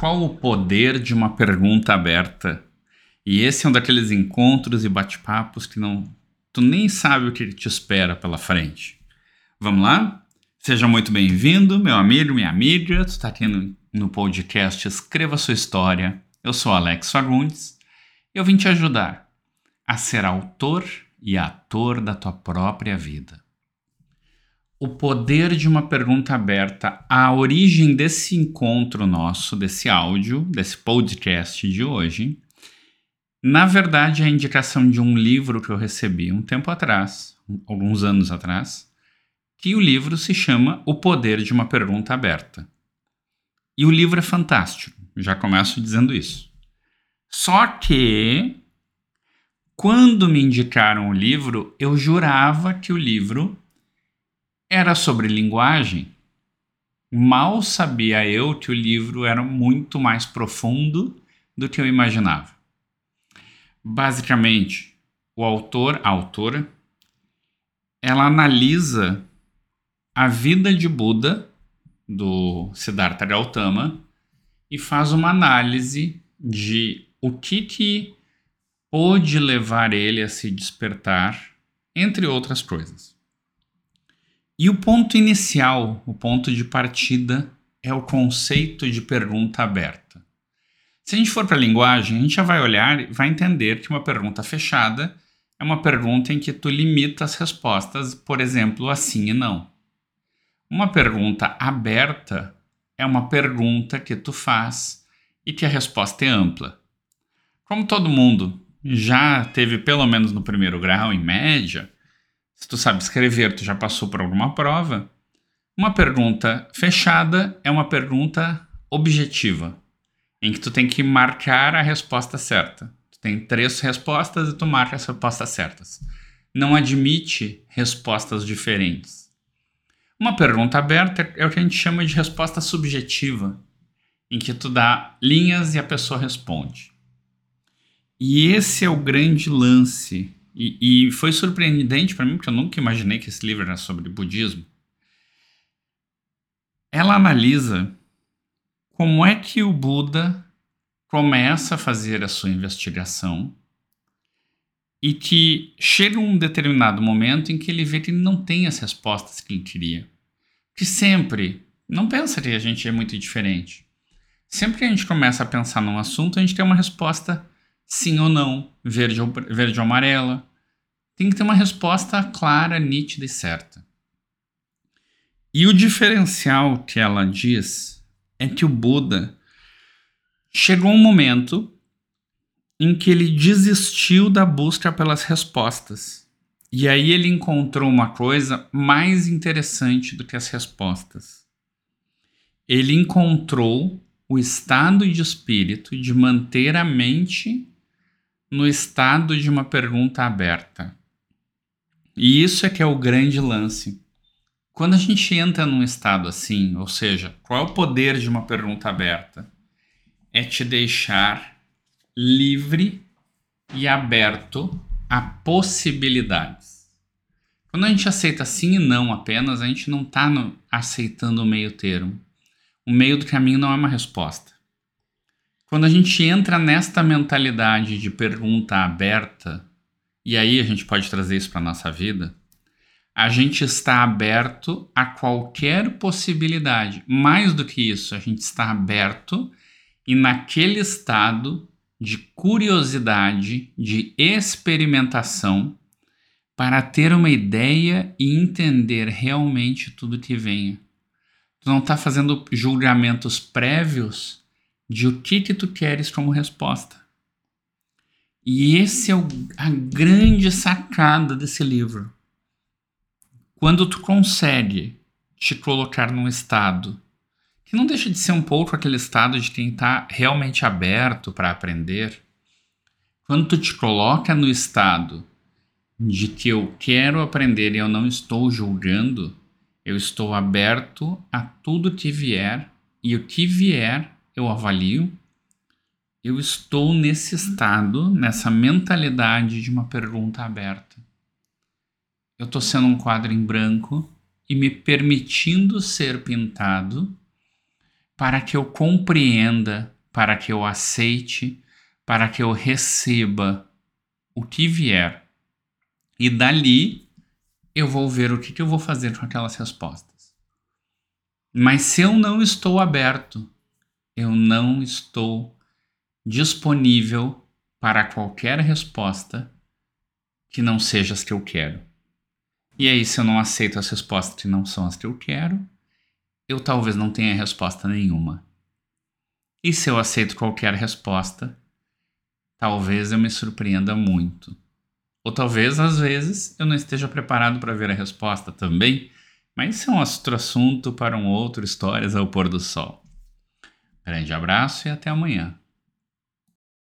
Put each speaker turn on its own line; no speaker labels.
Qual o poder de uma pergunta aberta? E esse é um daqueles encontros e bate-papos que não tu nem sabe o que te espera pela frente. Vamos lá? Seja muito bem-vindo, meu amigo, minha amiga. Tu está aqui no, no podcast Escreva Sua História. Eu sou Alex Fagundes. Eu vim te ajudar a ser autor e ator da tua própria vida o poder de uma pergunta aberta, a origem desse encontro nosso, desse áudio, desse podcast de hoje, na verdade é a indicação de um livro que eu recebi um tempo atrás, alguns anos atrás, que o livro se chama O Poder de uma Pergunta Aberta. E o livro é fantástico, já começo dizendo isso. Só que, quando me indicaram o livro, eu jurava que o livro era sobre linguagem. Mal sabia eu que o livro era muito mais profundo do que eu imaginava. Basicamente, o autor, a autora, ela analisa a vida de Buda, do Siddhartha Gautama, e faz uma análise de o que, que pôde levar ele a se despertar, entre outras coisas. E o ponto inicial, o ponto de partida, é o conceito de pergunta aberta. Se a gente for para a linguagem, a gente já vai olhar e vai entender que uma pergunta fechada é uma pergunta em que tu limita as respostas, por exemplo, assim e não. Uma pergunta aberta é uma pergunta que tu faz e que a resposta é ampla. Como todo mundo já teve pelo menos no primeiro grau, em média, se tu sabe escrever, tu já passou por alguma prova. Uma pergunta fechada é uma pergunta objetiva, em que tu tem que marcar a resposta certa. Tu tem três respostas e tu marca as respostas certas. Não admite respostas diferentes. Uma pergunta aberta é o que a gente chama de resposta subjetiva, em que tu dá linhas e a pessoa responde. E esse é o grande lance e, e foi surpreendente para mim, porque eu nunca imaginei que esse livro era sobre budismo. Ela analisa como é que o Buda começa a fazer a sua investigação e que chega um determinado momento em que ele vê que ele não tem as respostas que ele queria. Que sempre, não pensa que a gente é muito diferente. Sempre que a gente começa a pensar num assunto, a gente tem uma resposta sim ou não, verde ou, verde ou amarela. Tem que ter uma resposta clara, nítida e certa. E o diferencial que ela diz é que o Buda chegou um momento em que ele desistiu da busca pelas respostas. E aí ele encontrou uma coisa mais interessante do que as respostas. Ele encontrou o estado de espírito de manter a mente no estado de uma pergunta aberta. E isso é que é o grande lance. Quando a gente entra num estado assim, ou seja, qual é o poder de uma pergunta aberta? É te deixar livre e aberto a possibilidades. Quando a gente aceita sim e não apenas, a gente não está aceitando o meio termo. O meio do caminho não é uma resposta. Quando a gente entra nesta mentalidade de pergunta aberta, e aí a gente pode trazer isso para nossa vida, a gente está aberto a qualquer possibilidade. Mais do que isso, a gente está aberto e naquele estado de curiosidade, de experimentação, para ter uma ideia e entender realmente tudo que venha. Tu não está fazendo julgamentos prévios de o que que tu queres como resposta. E esse é o, a grande sacada desse livro. Quando tu consegue te colocar num estado que não deixa de ser um pouco aquele estado de quem está realmente aberto para aprender, quando tu te coloca no estado de que eu quero aprender e eu não estou julgando, eu estou aberto a tudo que vier e o que vier eu avalio, eu estou nesse estado, nessa mentalidade de uma pergunta aberta. Eu estou sendo um quadro em branco e me permitindo ser pintado para que eu compreenda, para que eu aceite, para que eu receba o que vier. E dali eu vou ver o que, que eu vou fazer com aquelas respostas. Mas se eu não estou aberto, eu não estou disponível para qualquer resposta que não seja as que eu quero. E aí, se eu não aceito as respostas que não são as que eu quero, eu talvez não tenha resposta nenhuma. E se eu aceito qualquer resposta, talvez eu me surpreenda muito. Ou talvez, às vezes, eu não esteja preparado para ver a resposta também, mas isso é um outro assunto para um outro Histórias ao Pôr do Sol. Grande abraço e até amanhã.